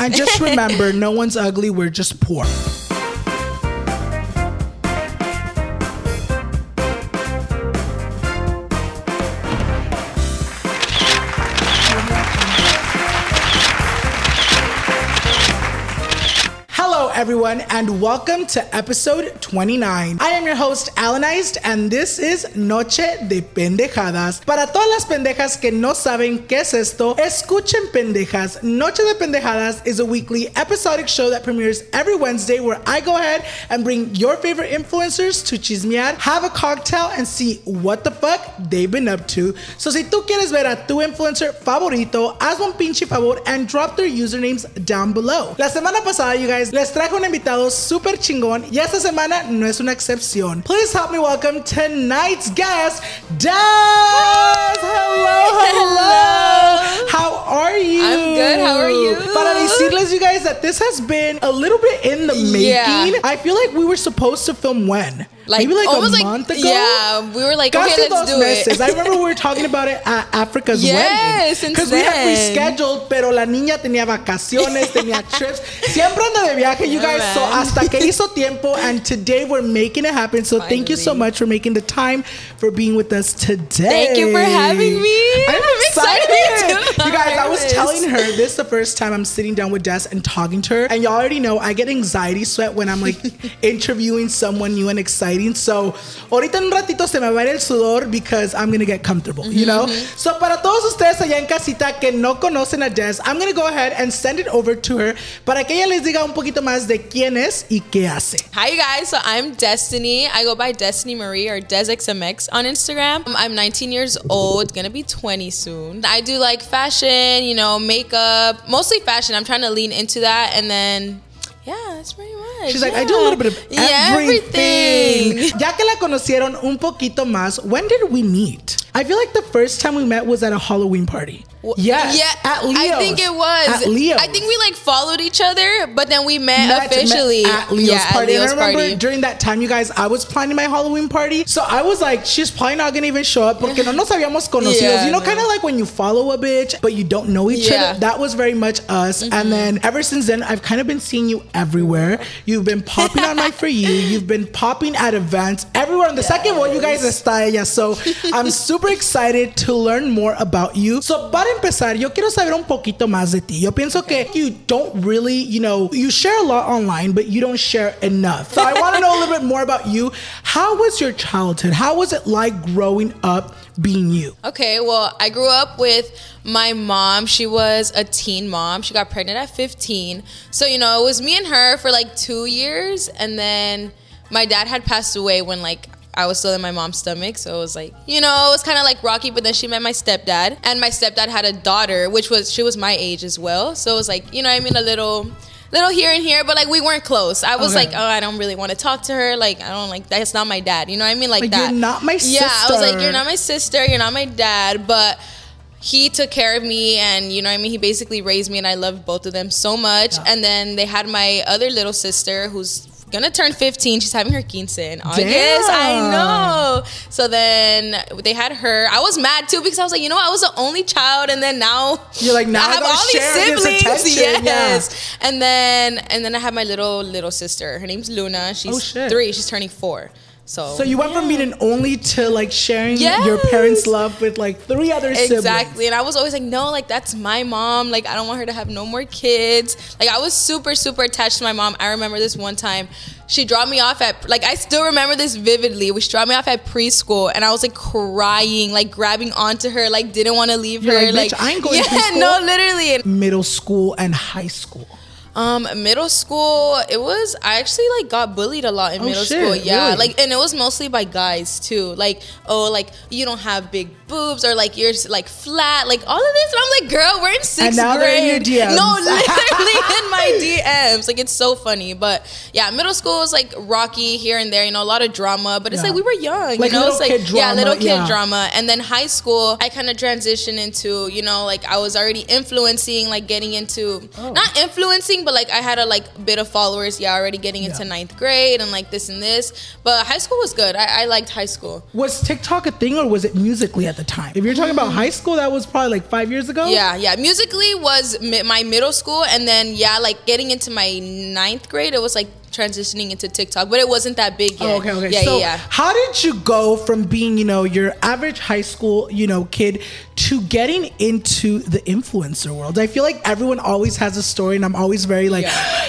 And just remember, no one's ugly, we're just poor. Everyone, and welcome to episode 29. I am your host, Alannized, and this is Noche de Pendejadas. Para todas las pendejas que no saben qué es esto, escuchen pendejas. Noche de Pendejadas is a weekly episodic show that premieres every Wednesday where I go ahead and bring your favorite influencers to chismear, have a cocktail, and see what the fuck they've been up to. So si tú quieres ver a tu influencer favorito, haz un pinche favor and drop their usernames down below. La semana pasada, you guys, les traje un invitado super chingón y esta semana no es una excepción. Please help me welcome tonight's guest, Daz! Hello, hello! How are you? I'm good. How are you? Para decirles, you guys, that this has been a little bit in the making. Yeah. I feel like we were supposed to film when? Like Maybe like almost a like month ago? yeah, we were like Casi okay, let's do meses. it. I remember we were talking about it at Africa's Yes, wedding. since we had rescheduled, pero la niña tenía vacaciones, tenía trips. Siempre anda de viaje, you guys. So hasta que hizo tiempo, and today we're making it happen. So thank you so much for making the time for being with us today. Thank you for having me. I'm I'm excited. excited. You guys, I was telling her this is the first time I'm sitting down with Dess and talking to her, and y'all already know I get anxiety sweat when I'm like interviewing someone new and exciting. So ahorita en un ratito se me va a ir el sudor because I'm gonna get comfortable, you know. So para todos ustedes allá en casita que no conocen a Dess, I'm gonna go ahead and send it over to her para que ella les diga un poquito más de quién es y qué hace. Hi, you guys. So I'm Destiny. I go by Destiny Marie or DessXMX on Instagram. Um, I'm 19 years old, gonna be 20 soon. I do like fashion, you know, makeup, mostly fashion. I'm trying to lean into that, and then yeah, that's pretty much. She's like, I yeah. do a little bit of Yeah, everything. everything. Ya que la conocieron un poquito más, when did we meet? I feel like the first time we met was at a Halloween party. Yes, Yeah, at Leo's. I think it was. At Leo's. I think we like followed each other, but then we met, Met- officially met at Leo's yeah, party. At Leo's and I remember party. during that time, you guys, I was planning my Halloween party. So I was like, she's probably not gonna even show up porque no nos habíamos conocidos. Yeah, you know, no. kind of like when you follow a bitch, but you don't know each Yeah. Mm-hmm. other. That was very much us. And then ever since then, I've kind of been seeing you everywhere. You've been popping on my For You. You've been popping at events everywhere. On the second one, you guys está ella. So I'm super excited to learn more about you. So para empezar, yo quiero saber un poquito más de ti. Yo pienso que you don't really, you know, you share a lot online, but you don't share enough. So I want to know a little bit more about you. How was your childhood? How was it like growing up being you? Okay, well, I grew up with my mom. She was a teen mom. She got pregnant at 15. So, you know, it was me and her for like two years. And then my dad had passed away when, like, I was still in my mom's stomach. So it was like, you know, it was kind of like rocky. But then she met my stepdad. And my stepdad had a daughter, which was, she was my age as well. So it was like, you know, I mean, a little little here and here, but like we weren't close. I was Okay. like, oh, I don't really want to talk to her. Like, I don't like that's not my dad. You know what I mean? Like, Like, that. you're not my sister. Yeah, I was like, you're not my sister. You're not my dad. But he took care of me, and you know what I mean. He basically raised me, and I loved both of them so much. And then they had my other little sister who's. Gonna turn 15. She's having her quince in oh, August. I know. So then they had her. I was mad too because I was like, you know. I was the only child, and then now You're like, now I have all these siblings. attention, yeah. Yes. And then and then I have my little little sister. Her name's Luna. She's Oh, three. She's turning four. So So you went from being an only to like sharing Yes. your parents' love with like three other siblings. Exactly. And I was always like, no, like that's my mom. Like I don't want her to have no more kids. Like I was super, super attached to my mom. I remember this one time. She dropped me off at like I still remember this vividly. She dropped me off at preschool and I was like crying, like grabbing onto her, like didn't want to leave You're her. like, "Bitch, I ain't going Yeah, to preschool." no, literally. Middle school and high school. Um, middle school, it was I actually like got bullied a lot in Oh, middle shit, school. Yeah, really? like and it was mostly by guys too. Like, oh, like you don't have big boobs or like you're like flat, like all of this. And I'm like, girl, we're in sixth now grade. they're in your DMs. No, literally in my DMs. Like it's so funny. But yeah, middle school was like rocky here and there. You know, a lot of drama. But it's Yeah. like we were young. Like you know, it's like kid yeah, little kid yeah. drama. And then high school, I kind of transitioned into you know like I was already influencing, like getting into Oh. not influencing, but like I had a like bit of followers. Yeah, already getting into Yeah. ninth grade and like this and this. But high school was good. I, I liked high school. Was TikTok a thing or was it Musical.ly at the time? If you're talking about high school, that was probably like five years ago. Yeah, yeah. Musical.ly was mi- my middle school, and then yeah, like getting into my ninth grade, it was like transitioning into TikTok, but it wasn't that big oh, yet. Oh, okay, okay. Yeah, so, yeah, yeah. how did you go from being, you know, your average high school, you know, kid to getting into the influencer world? I feel like everyone always has a story, and I'm always very like,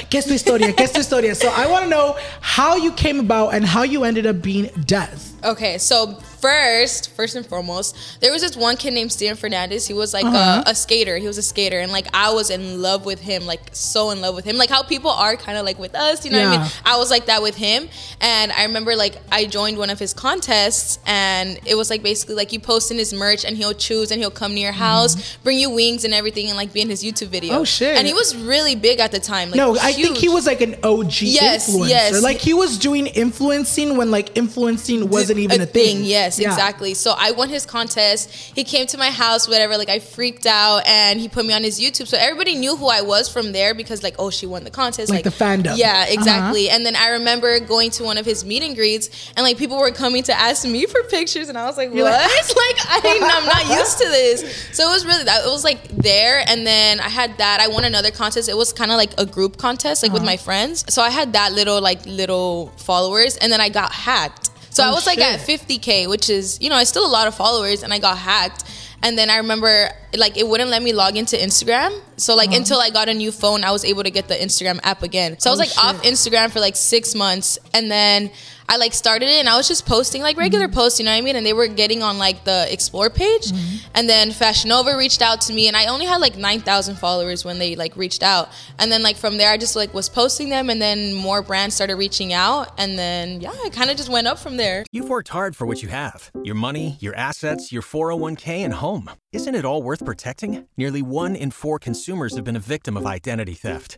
¿qué es tu historia? ¿Qué es tu historia? So I want to know how you came about and how you ended up being Dess. Okay, so first, first and foremost, there was this one kid named Steven Fernandez. He was like Uh-huh. a, a skater. He was a skater, and like I was in love with him, like so in love with him. Like how people are kind of like with us, you know what I mean? I was like that with him, and I remember like I joined one of his contests, and it was like basically like you post in his merch, and he'll choose, and he'll come to your house, bring you wings and everything, and like be in his YouTube video. Mm-hmm. Oh, shit. And he was really big at the time. Like, no, I think he was like an OG Yes, influencer. yes. Like he was doing influencing when like influencing wasn't even a, thing. Yes, Yeah. exactly. So I won his contest. He came to my house, whatever. Like I freaked out, and he put me on his YouTube. So everybody knew who I was from there because, like, oh, she won the contest. Like the fandom. Yeah, Uh-huh. exactly. And then I remember going to one of his meet and greets, and like people were coming to ask me for pictures, and I was like, what? You're like- like I, I'm not used to this. So it was really that. It was like there, and then I had that. I won another contest. It was kind of like a group contest, like with Uh-huh. my friends. So I had that little like little followers, and then I got hacked. So I Oh, was like at 50k, which is you know it's still a lot of followers, and I got hacked. And then I remember like it wouldn't let me log into Instagram. So Uh-huh. like until I got a new phone, I was able to get the Instagram app again. So I was Oh, like off Instagram for like six months, and then I like started it, and I was just posting like regular Mm-hmm. posts, you know what I mean? And they were getting on like the explore page, and then Fashion Nova reached out to me, and I only had like nine thousand followers when they like reached out, and then like from there I just like was posting them, and then more brands started reaching out, and then yeah, it kind of just went up from there. You've worked hard for what you have your money, your assets, your 401k, and home. Isn't it all worth protecting? Nearly one in four consumers have been a victim of identity theft.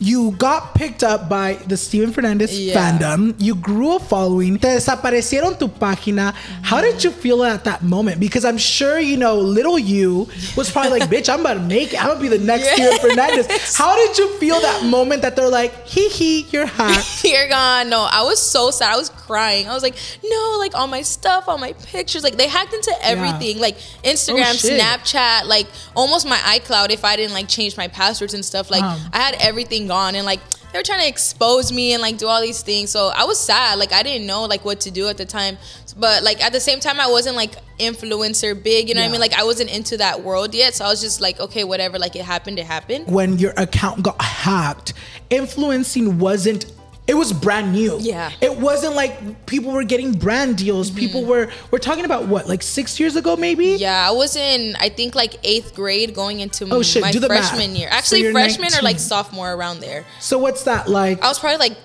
You got picked up by the Steven Fernandez Yeah. fandom. You grew a following. Te desaparecieron tu página. How did you feel at that moment? Because I'm sure, you know, little you was probably like, bitch, I'm about to make it. I'm going to be the next Steven Fernandez. How did you feel that moment that they're like, hee hee, you're hot? You're gone. No, I was so sad. I was crying. I was like, no, like all my stuff, all my pictures, like they hacked into everything, like Instagram, Oh. Snapchat, like almost my iCloud. If I didn't like change my passwords and stuff, like Um. I had everything gone, and like they were trying to expose me and like do all these things. So I was sad. Like I didn't know like what to do at the time. But like at the same time, I wasn't like influencer big. You know what I mean? Like I wasn't into that world yet. So I was just like, okay, whatever. Like it happened, it happened. when your account got hacked, influencing wasn't it was brand new. Yeah. It wasn't like people were getting brand deals. People were we're talking about what, like six years ago maybe? Mm-hmm. Yeah, I was in I think like eighth grade going into Oh, shit, my do the math. freshman year. So Actually, you're freshman or like sophomore around there. So what's that like? I was probably like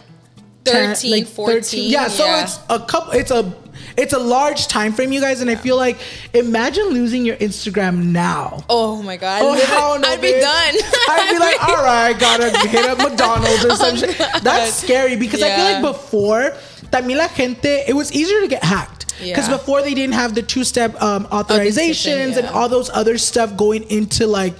10, 13, like 14. Yeah, so it's a couple it's a it's a large time frame, you guys, and I feel like imagine losing your Instagram now. Oh my god! Oh, hell no, I'd be bitch. done. I'd be like, all right, gotta hit up McDonald's or some shit. That's scary because I feel Oh, like before, también la gente, it was easier to get hacked. Because Yeah. before they didn't have the two-step um, authorizations and yeah. all those other stuff going into like,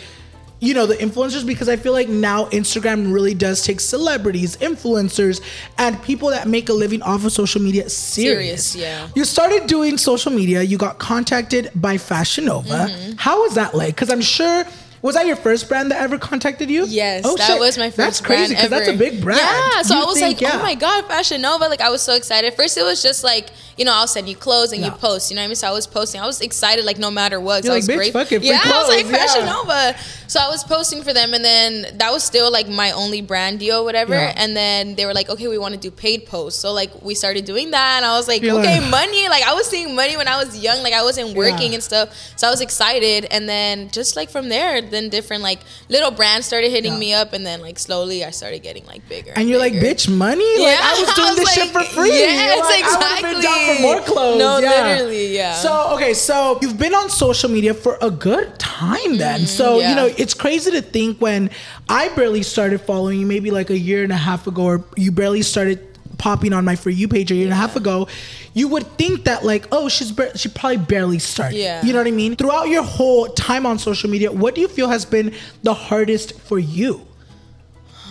you know, the influencers. Because I feel like now Instagram really does take celebrities, influencers, and people that make a living off of social media serious. Serious, yeah. You started doing social media. You got contacted by Fashion Nova. Mm-hmm. How was that like? Because I'm sure. Was that your first brand that ever contacted you? Yes, Oh, that shit. was my first That's crazy brand that's a big brand. Yeah, so You I was think, like, yeah. oh my god, Fashion Nova! Like I was so excited. First, it was just like, you know, I'll send you clothes and Yeah. you post. You know what I mean? So I was posting. I was excited, like no matter what. You're so I like, was "Bitch, great. fuck it, free yeah, I was like Fashion yeah. Nova. So I was posting for them, and then that was still like my only brand deal, whatever. Yeah. And then they were like, okay, we want to do paid posts. So like we started doing that, and I was like, You're okay, like- money. Like I was seeing money when I was young. Like I wasn't working and stuff. So I was excited, and then just like from there, then different like little brands started hitting Yeah. me up, and then like slowly I started getting like bigger. And you're like, bitch, money? Like, I was doing this shit for like, free. Yes, Like, I would've been down for more clothes. No, yeah. literally, yeah. So, okay, so you've been on social media for a good time then. Mm-hmm, so, you yeah. know, it's crazy to think when I barely started following you, maybe like a year and a half ago, or you barely started popping on my For You page a year and a half ago, you would think that, like, oh, she's bar- she probably barely started. Yeah. You know what I mean? Throughout your whole time on social media, what do you feel has been the hardest for you?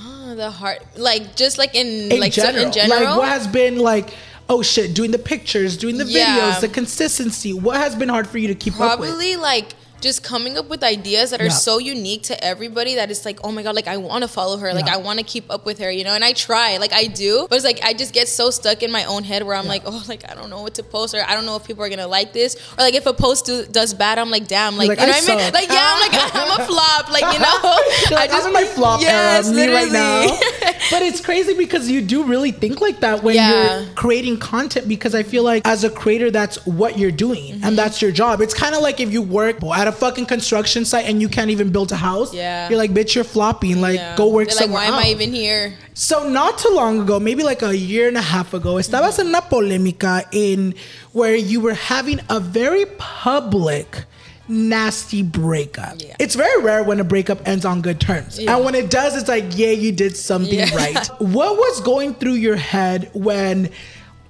Oh, the heart, like just like in, in like so- general. in general. Like what has been like, oh shit, doing the pictures, doing the Yeah. videos, the consistency. What has been hard for you to keep up with? Probably like just coming up with ideas that are Yeah. so unique to everybody that it's like, oh my god, like I want to follow her, like Yeah. I want to keep up with her, you know. And I try, like I do, but it's like I just get so stuck in my own head where I'm like, oh, like I don't know what to post, or I don't know if people are gonna like this, or like if a post do, does bad, I'm like, damn, like, like, you know I what I mean? Like yeah, I'm like I'm a flop, like you know. Like, I'm in my flop Yes, era, me right now. literally. but it's crazy because you do really think like that when Yeah. you're creating content because I feel like as a creator, that's what you're doing Mm-hmm. and that's your job. It's kind of like if you work at a fucking construction site and you can't even build a house. Yeah. You're like, bitch, you're flopping. Like, Yeah. go work They're like, somewhere why am I even here? So not too long ago, maybe like a year and a half ago, estabas en una polémica in where you were having a very public nasty breakup. Yeah. It's very rare when a breakup ends on good terms. Yeah. And when it does, it's like, yeah, you did something Yeah. right. what was going through your head when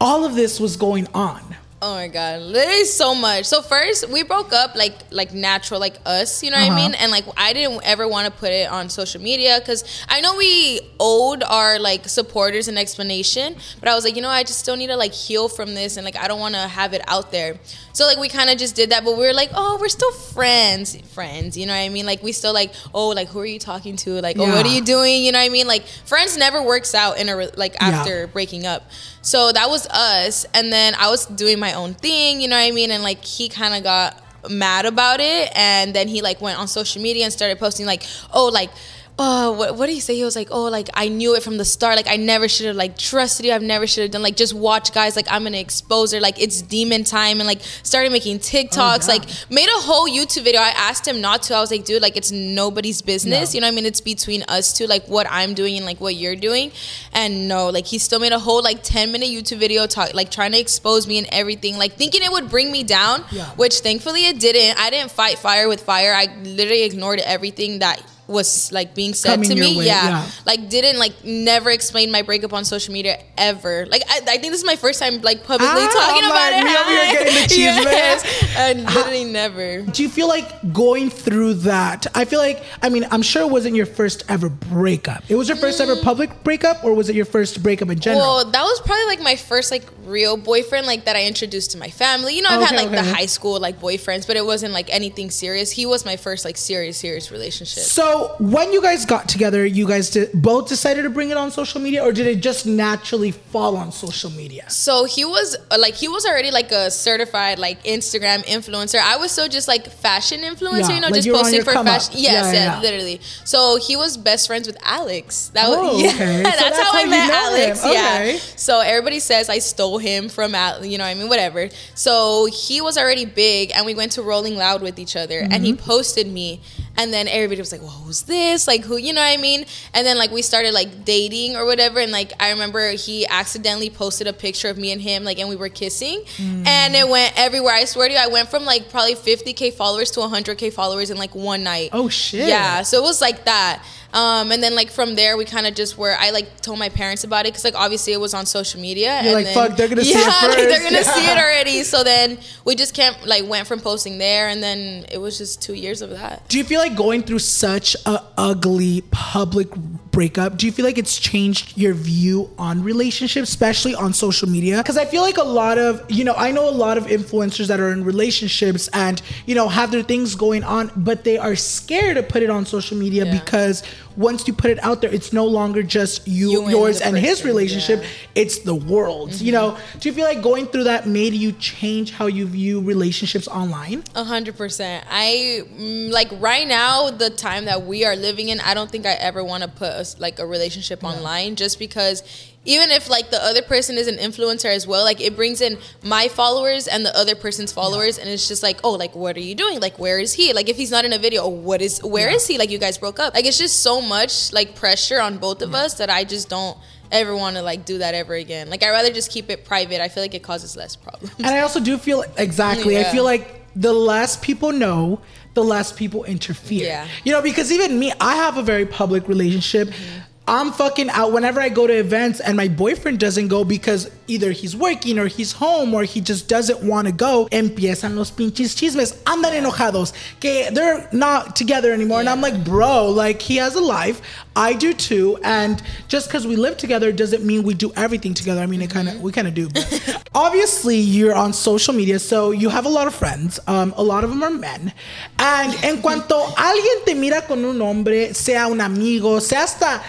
all of this was going on? Oh my god, literally so much. So first we broke up like like natural, like us, you know what Uh-huh. I mean? And like I didn't ever want to put it on social media because I know we owed our like supporters an explanation, but I was like, you know, I just still need to like heal from this, and like I don't want to have it out there. So like we kind of just did that, but we were like, oh, we're still friends, friends, you know what I mean? Like we still like, oh, like who are you talking to? Like, oh, what are you doing? You know what I mean? Like friends never works out in a re- like Yeah. after breaking up. So that was us. And then I was doing my own thing, you know what I mean? And like he kind of got mad about it. And then he like went on social media and started posting like, oh, like, oh, what, what did he say? He was like, oh, like I knew it from the start. Like I never should have like trusted you. I've never should have done like just watch guys. Like I'm gonna expose her. Like it's demon time. And like started making TikToks. Oh, yeah. Like made a whole YouTube video. I asked him not to. I was like, dude, like it's nobody's business. No. You know what I mean? It's between us two, like what I'm doing and like what you're doing. And no, like he still made a whole like 10 minute YouTube video talk like trying to expose me and everything, like thinking it would bring me down, Yeah. which thankfully it didn't. I didn't fight fire with fire. I literally ignored everything that was like being said Coming to me. way, yeah. yeah. like didn't like never explain my breakup on social media ever. Like I, I think this is my first time like publicly Ah, talking I'm about like, it. me over here getting the cheese yes. and literally never. Do you feel like going through that? I feel like, I mean, I'm sure it wasn't your first ever breakup. It was your first ever public breakup, or was it your first breakup in general? Mm. Well, that was probably like my first like real boyfriend, like that I introduced to my family. You know, I've Okay, had like the high school like boyfriends, but it wasn't like anything serious. He was my first like serious, serious relationship. so when you guys got together, you guys did, both decided to bring it on social media, or did it just naturally fall on social media? So he was uh, like he was already like a certified like Instagram influencer. I was so just like fashion influencer, Yeah, you know, like just posting for come up. fashion. Yes, Yeah, yeah, yeah. literally. So he was best friends with Alex. That Oh, was yeah, okay. So that's, that's how, how I met Alex. him. Yeah. So everybody says I stole him from Al, you know, what I mean, whatever. So he was already big, and we went to Rolling Loud with each other, and Mm-hmm. he posted me. And then everybody was like, "Well, who's this? Like, who? You know what I mean?" And then like we started like dating or whatever. And like I remember he accidentally posted a picture of me and him, like, and we were kissing, Mm. and it went everywhere. I swear to you, I went from like probably 50k followers to 100k followers in like one night. Oh, shit. Yeah, so it was like that. Um, and then like from there, we kind of just were. I like told my parents about it because like obviously it was on social media. You're and like, then, "Fuck, they're gonna see it yeah, like, they're gonna see it already. So then we just can't like went from posting there, and then it was just two years of that. Do you feel like going through such a ugly public breakup? Do you feel like it's changed your view on relationships, especially on social media? Because I feel like a lot of, you know, I know a lot of influencers that are in relationships and, you know, have their things going on, but they are scared to put it on social media Yeah. because once you put it out there, it's no longer just you, You yours the and his relationship. yeah. Mm-hmm. It's the world's. You know, do you feel like going through that made you change how you view relationships online? A hundred percent. I mm, like right now the time that we are living in. I don't think I ever want to put a, like a relationship online, just because even if like the other person is an influencer as well, like it brings in my followers and the other person's followers, and it's just like, oh, like what are you doing? Like where is he? Like if he's not in a video, what is where is he? Like you guys broke up. Like it's just so much like pressure on both of us that I just don't ever want to like do that ever again. Like I rather just keep it private. I feel like it causes less problems. And I also do feel exactly. I feel like the less people know, the less people interfere. Yeah. You know, because even me, I have a very public relationship. Mm-hmm. I'm fucking out whenever I go to events and my boyfriend doesn't go because either he's working or he's home or he just doesn't want to go. Empiezan los pinches chismes. Andan enojados. Que they're not together anymore. And I'm like, bro, like he has a life. I do too. And just because we live together doesn't mean we do everything together. I mean, it kind of, we kind of do. Obviously, you're on social media, so you have a lot of friends. Um, a lot of them are men. And en cuanto alguien te mira con un hombre, sea un amigo, sea hasta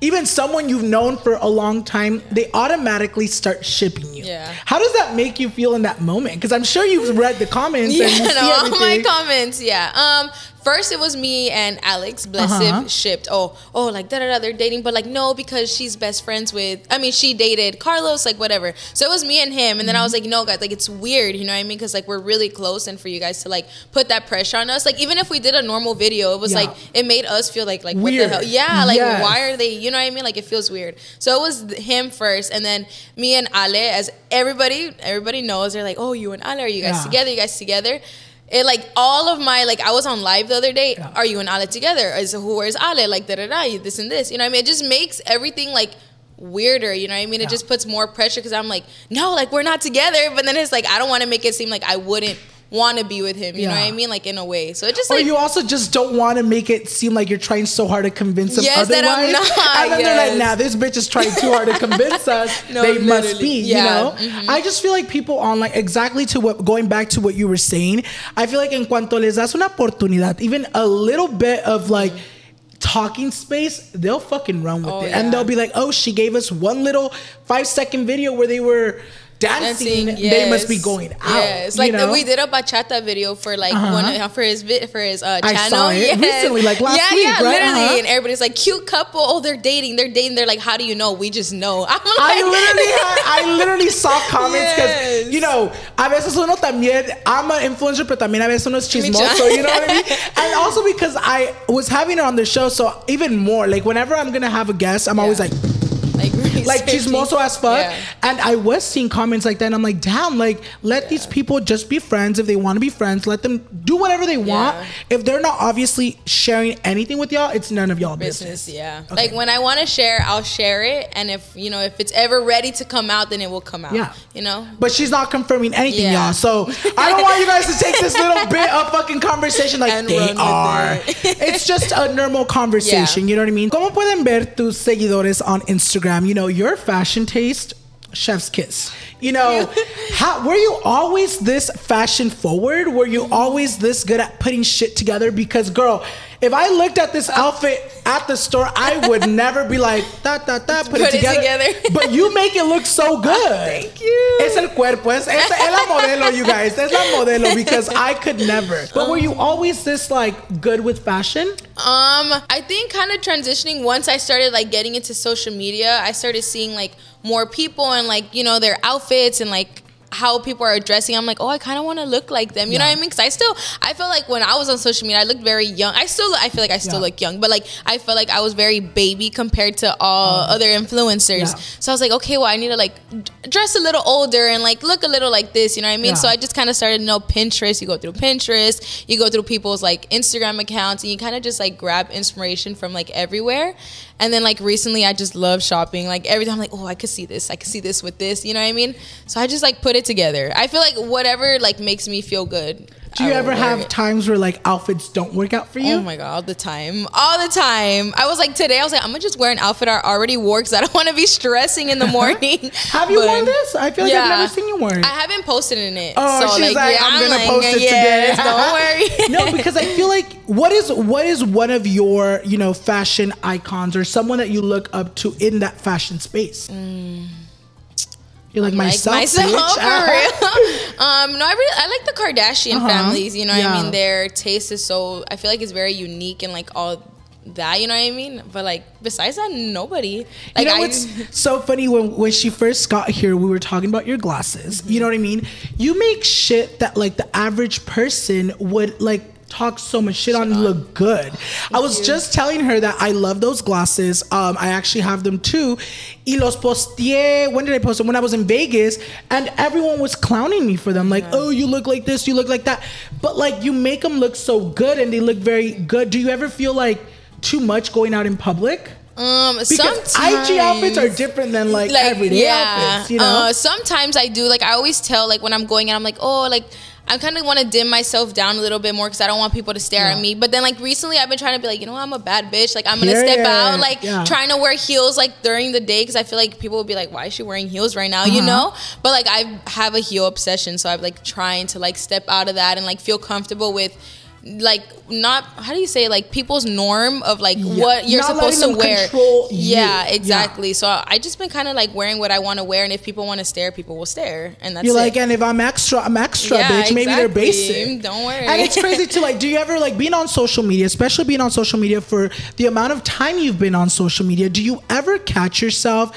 even someone you've known for a long time, they automatically start shipping you. Yeah. How does that make you feel in that moment? Because I'm sure you've read the comments Yeah, and you see no, all my comments. Yeah. Um. First, it was me and Alex Blessive Uh-huh. shipped. Oh, oh, like da da da. They're dating, but like no, because she's best friends with. I mean, she dated Carlos, like whatever. So it was me and him, and then I Mm-hmm. was like, no, guys, like it's weird, you know what I mean? Because like we're really close, and for you guys to like put that pressure on us, like even if we did a normal video, it was Yeah. like it made us feel like like Weird. what the hell? Yeah, like Yes. why are they? You know what I mean? Like it feels weird. So it was him first, and then me and Ale, as everybody everybody knows, they're like, oh, you and Ale, are you guys Yeah. together? You guys together? It like all of my like I was on live the other day. Are you and Ale together? Is who where's Ale? Like da da da. This and this. You know what I mean? It just makes everything like weirder. You know what I mean? It just puts more pressure because I'm like, no, like we're not together. But then it's like I don't want to make it seem like I wouldn't want to be with him. You know what I mean? Like in a way. So it just Or like you also just don't want to make it seem like you're trying so hard to convince them Yes, that otherwise. I'm not, and then they're like, yes. nah, this bitch is trying too hard to convince us. No, they must be, Yeah, you know? Mm-hmm. I just feel like people online, exactly to what, going back to what you were saying, I feel like en cuanto les das una oportunidad, even a little bit of like, talking space, they'll fucking run with Oh, it. And they'll be like, oh, she gave us one little five second video where they were dancing. dancing. They must be going out. Yes, like know? we did a bachata video for like one of, for his for his uh, I channel. saw it recently, like last yeah, week, yeah, right? literally. Uh-huh. And everybody's like, cute couple. Oh, they're dating. They're dating. They're like, how do you know? We just know. Like, I literally, had, I literally saw comments because Yes. you know, a veces uno también, I'm an influencer, pero también a veces uno es chismoso, you know what I mean? And also because I was having it on the show, so even more, like whenever I'm gonna have a guest, I'm always Yeah. like, like, like like chismoso as fuck. Yeah. And I was seeing comments like that, and I'm like, damn, like let these people just be friends if they want to be friends. Let them do whatever they want. Yeah. If they're not obviously sharing anything with y'all, it's none of y'all business. business. Yeah. Okay. Like when I want to share, I'll share it, and if you know if it's ever ready to come out, then it will come out. Yeah. You know. But she's not confirming anything, Yeah. y'all. So I don't want you guys to take this little bit of fucking conversation like And they are. it. it's just a normal conversation. Yeah. You know what I mean? ¿Cómo pueden ver tus seguidores on Instagram? You know, your fashion taste, chef's kiss. You know, how, were you always this fashion forward? Were you always this good at putting shit together? Because, girl, if I looked at this outfit at the store, I would never be like, da, da, da, put, it Put it together. together. But you make it look so good. Thank you. Es el cuerpo. Es, es, es la modelo, you guys. Es la modelo because I could never. But were you always this like good with fashion? Um, I think kind of transitioning once I started like getting into social media, I started seeing like more people and like, you know, their outfits and like how people are dressing. I'm like, oh, I kind of want to look like them. You know what I mean? Because I still, I feel like when I was on social media, I looked very young. I still, I feel like I still Yeah. look young, but like I felt like I was very baby compared to all oh, other influencers. Yeah. So I was like, okay, well, I need to like dress a little older and like look a little like this. You know what I mean? Yeah. So I just kind of started to know Pinterest. You go through Pinterest, you go through people's like Instagram accounts, and you kind of just like grab inspiration from like everywhere. And then like recently, I just love shopping. Like every time, I'm like, oh, I could see this. I could see this with this. You know what I mean? So I just like put it together. I feel like whatever like makes me feel good. Do you ever have it. times where like outfits don't work out for you? Oh my god, all the time, all the time. I was like today. I was like, I'm gonna just wear an outfit I already wore because I don't want to be stressing in the uh-huh. morning. Have you But- worn this? I feel like I've never seen you wear it. I haven't posted in it. Oh, so she's like, yeah, I'm gonna like, post it yes, today. Don't worry. no, because I feel like what is what is one of your you know fashion icons or someone that you look up to in that fashion space? Mm. You're like, like myself, myself real. um, no, I really I like the Kardashian Uh-huh. families. You know what Yeah. I mean? Their taste is so. I feel like it's very unique and like all that. You know what I mean? But like besides that, nobody. Like you know I. what's so funny when when she first got here, we were talking about your glasses. You know what I mean? You make shit that like the average person would like talk so much shit on and look good. I was just telling her that I love those glasses. Um, I actually have them too. Y los posteé. When did I post them? When I was in Vegas, and everyone was clowning me for them. Like, oh, you look like this, you look like that. But like, you make them look so good, and they look very good. Do you ever feel like too much going out in public? um, Because sometimes IG outfits are different than like, everyday outfits, you know? Uh, sometimes I do. Like I always tell, like when I'm going and I'm like, oh, like I kind of want to dim myself down a little bit more because I don't want people to stare at me. But then like recently, I've been trying to be like, you know, I'm a bad bitch. Like I'm gonna step Period. out, like Yeah. trying to wear heels like during the day because I feel like people will be like, why is she wearing heels right now? Uh-huh. You know. But like I have a heel obsession, so I'm like trying to like step out of that and like feel comfortable with. Like not how do you say like people's norm of like Yeah. what you're Not supposed to wear you. yeah Yeah. exactly so I just been kind of like wearing what I want to wear, and if people want to stare, people will stare, and that's You're it. like, and if I'm extra, I'm extra, Yeah, bitch. Maybe they're basic. Don't worry. And it's crazy too. Like, do you ever like being on social media, especially being on social media for the amount of time you've been on social media? Do you ever catch yourself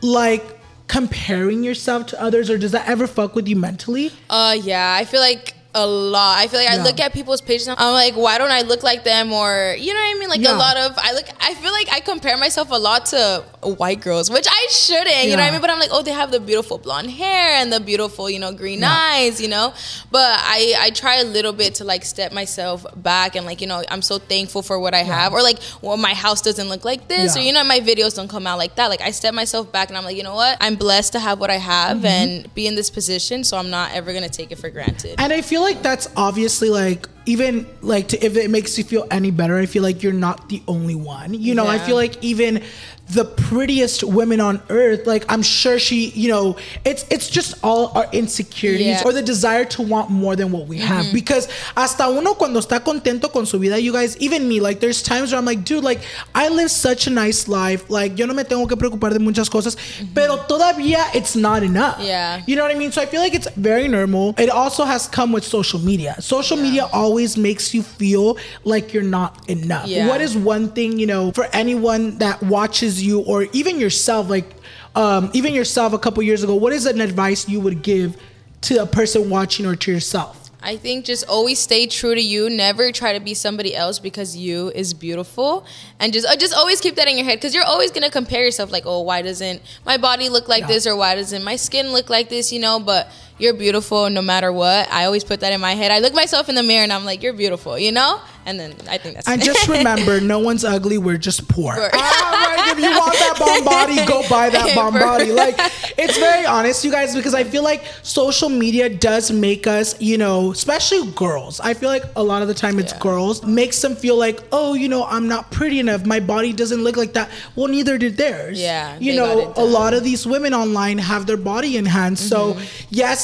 like comparing yourself to others, or does that ever fuck with you mentally? Uh, yeah, I feel like a lot. I feel like Yeah. I look at people's pages. and I'm like, why don't I look like them? Or you know what I mean? Like Yeah. a lot of I look. I feel like I compare myself a lot to white girls, which I shouldn't. You know what I mean? But I'm like, oh, they have the beautiful blonde hair and the beautiful, you know, green eyes. You know. But I I try a little bit to like step myself back and like you know I'm so thankful for what I have. Or like, well, my house doesn't look like this, Yeah. or you know, my videos don't come out like that. Like I step myself back and I'm like, you know what? I'm blessed to have what I have Mm-hmm. and be in this position, so I'm not ever gonna take it for granted. And I feel like that's obviously like even like to, if it makes you feel any better, I feel like you're not the only one. You know, I feel like even the prettiest women on earth, like I'm sure she, you know, it's it's just all our insecurities Yeah. or the desire to want more than what we have. Mm-hmm. Because hasta uno cuando está contento con su vida, you guys, even me, like there's times where I'm like, dude, like I live such a nice life. Like yo no me tengo que preocupar de muchas cosas, mm-hmm. pero todavía it's not enough. Yeah. You know what I mean? So I feel like it's very normal. It also has come with social media. Social media always makes you feel like you're not enough. Yeah. What is one thing, you know, for anyone that watches you or even yourself, like um, even yourself a couple years ago, what is an advice you would give to a person watching or to yourself? I think just always stay true to you. Never try to be somebody else because you is beautiful, and just uh, just always keep that in your head because you're always gonna compare yourself. Like, oh, why doesn't my body look like Yeah. this, or why doesn't my skin look like this? You know, but you're beautiful no matter what. I always put that in my head. I look myself in the mirror and I'm like, you're beautiful. You know, and then I think that's And it. just remember, no one's ugly. We're just poor. Poor. Ah, like, if you want that bomb body, go buy that bomb body. Like, it's very honest, you guys, because I feel like social media does make us, you know, especially girls. I feel like a lot of the time it's Yeah. girls makes them feel like, oh, you know, I'm not pretty enough. My body doesn't look like that. Well, neither did theirs. Yeah, you know, a lot of these women online have their body enhanced. So Mm-hmm.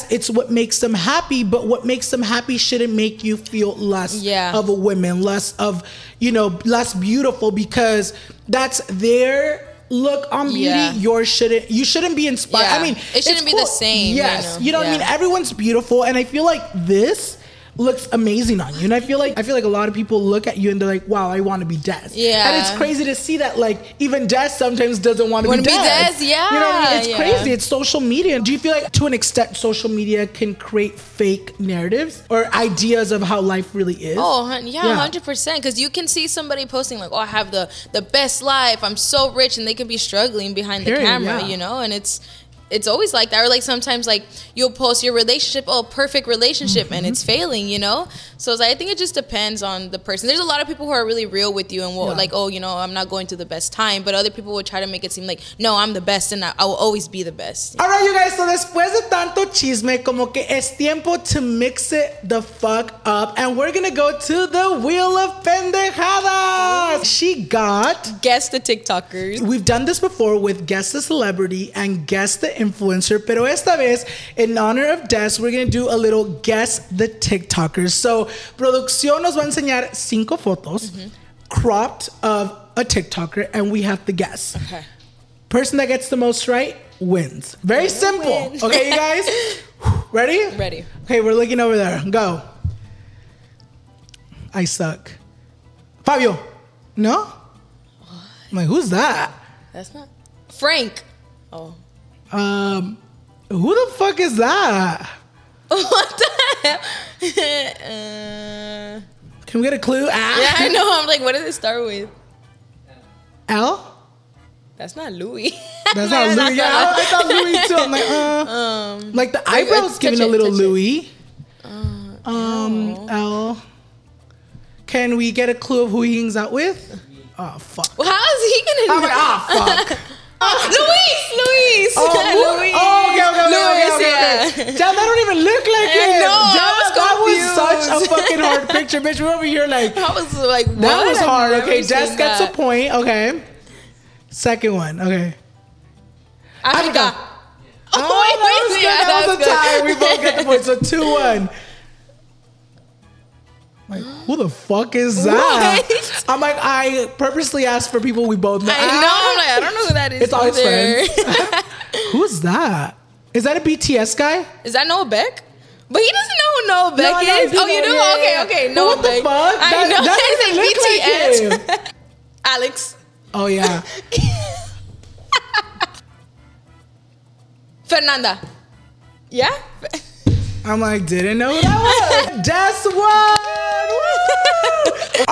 Yes, it's what makes them happy, but what makes them happy shouldn't make you feel less Yeah. of a woman, less of, you know, less beautiful because that's their look on beauty. Yeah. Yours shouldn't, you shouldn't be inspired. Yeah. I mean, It shouldn't be the same, you Yes. know? You know, what I mean? Everyone's beautiful. And I feel like this looks amazing on you. And I feel like, I feel like a lot of people look at you and they're like, wow, I want to be Dess. Yeah. And it's crazy to see that like even Dess sometimes doesn't want to be Dess. Dess, yeah, You know what I mean? It's yeah. crazy. It's social media. Do you feel like to an extent social media can create fake narratives or ideas of how life really is? Oh, yeah, Yeah. hundred percent. Because you can see somebody posting like, "Oh, I have the the best life. I'm so rich," and they can be struggling behind the camera, yeah. you know. And it's it's always like that. Or like sometimes like you'll post your relationship, oh, perfect relationship, and Mm-hmm. it's failing, you know. So it's like, I think it just depends on the person. There's a lot of people who are really real with you and will Yeah. like, oh, you know, I'm not going through the best time, but other people will try to make it seem like, no, I'm the best, and I, I will always be the best. All right, you guys. So después de tanto chisme, como que es tiempo to mix it the fuck up, and we're gonna go to the wheel of pendejadas. She got. Guess the TikTokers. We've done this before with guess the celebrity and guess the influencer, pero esta vez, in honor of Dess, we're gonna do a little guess the TikTokers. So, producción nos va a enseñar cinco fotos cropped of a TikToker, and we have to guess. Okay. Person that gets the most right wins. Very simple. win. Okay, you guys? Ready? Ready. Okay, we're looking over there. Go. I suck. Fabio. No? I'm like, who's that? That's not Frank. Oh. Um, who the fuck is that? what the hell? uh, Can we get a clue? Ah. yeah, I know. I'm like, what does it start with? L? That's not Louis. That's not Louis. Yeah, I, I thought Louis too. I'm like, uh. Um, like the eyebrows touch giving it, a little. Louis. um, L. Can we get a clue of who he hangs out with? Oh fuck. well, how is he gonna? I'm like, ah fuck. Luis, Luis, Oh, Luis. oh, okay, okay, okay, Luis, okay, okay, yeah. okay. Damn, that don't even look like uh, I him. know, I was that was such a fucking hard picture, bitch. We're over here like I was like, what? that was hard. Okay, Dess gets a point. Okay. Second one. Okay. Africa. Africa. Oh, Oh, that was wait, good. yeah, that was a good. tie. We both get the point. So two one. Like, who the fuck is that? What? I'm like, I purposely asked for people we both know. I know. I'm like, I don't know who that is. It's all his friends. Who's that? Is that a BTS guy? Is that Noah Beck? But he doesn't know who Noah Beck No, is. he Oh, you know, do? yeah, okay, okay. But Noah what the Beck. fuck? I That- know. that doesn't It's look like BTS. Alex. Oh yeah. Fernanda. Yeah? I'm like, didn't know who that was. That's one.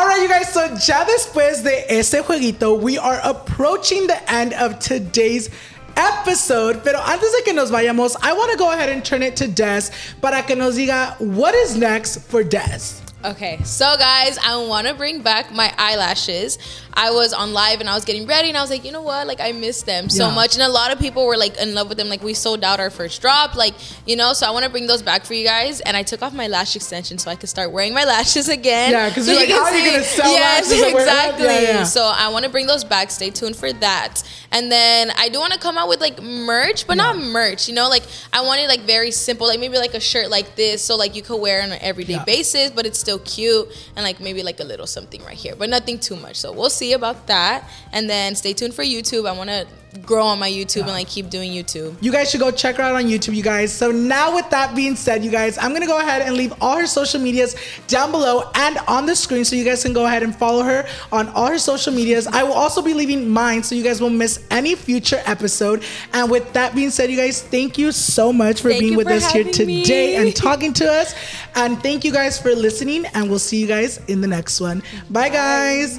Woo! All right, you guys. So ya después de este jueguito, we are approaching the end of today's episode. Pero antes de que nos vayamos, I want to go ahead and turn it to Dess para que nos diga what is next for Dess. Okay, so guys, I want to bring back my eyelashes. I was on live and I was getting ready, and I was like, you know what? Like, I miss them so Yeah. much. And a lot of people were like in love with them. Like, we sold out our first drop, like, you know, so I want to bring those back for you guys. And I took off my lash extension so I could start wearing my lashes again. Yeah, 'cause so like, how are you gonna sell yes, lashes exactly. Yeah, yeah. So I want to bring those back. Stay tuned for that. And then I do want to come out with like merch, but not merch, you know, like I want it like very simple, like maybe like a shirt like this, so like you could wear on an everyday basis, but it's still cute, and like maybe like a little something right here, but nothing too much. So we'll see. See about that. And then stay tuned for YouTube. I want to grow on my YouTube and like keep doing YouTube. You guys should go check her out on YouTube, you guys. So now with that being said, you guys, I'm gonna go ahead and leave all her social medias down below and on the screen so you guys can go ahead and follow her on all her social medias. I will also be leaving mine so you guys won't miss any future episode. And with that being said, you guys, thank you so much for Thank being with for us here today me. and talking to us. And thank you guys for listening, and we'll see you guys in the next one. Bye guys.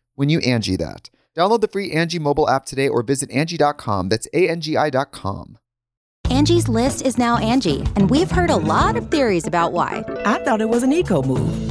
when you Angi that. Download the free Angi mobile app today or visit Angi.com. That's A-N-G-I dot com. Angie's list is now Angi, and we've heard a lot of theories about why. I thought it was an eco move.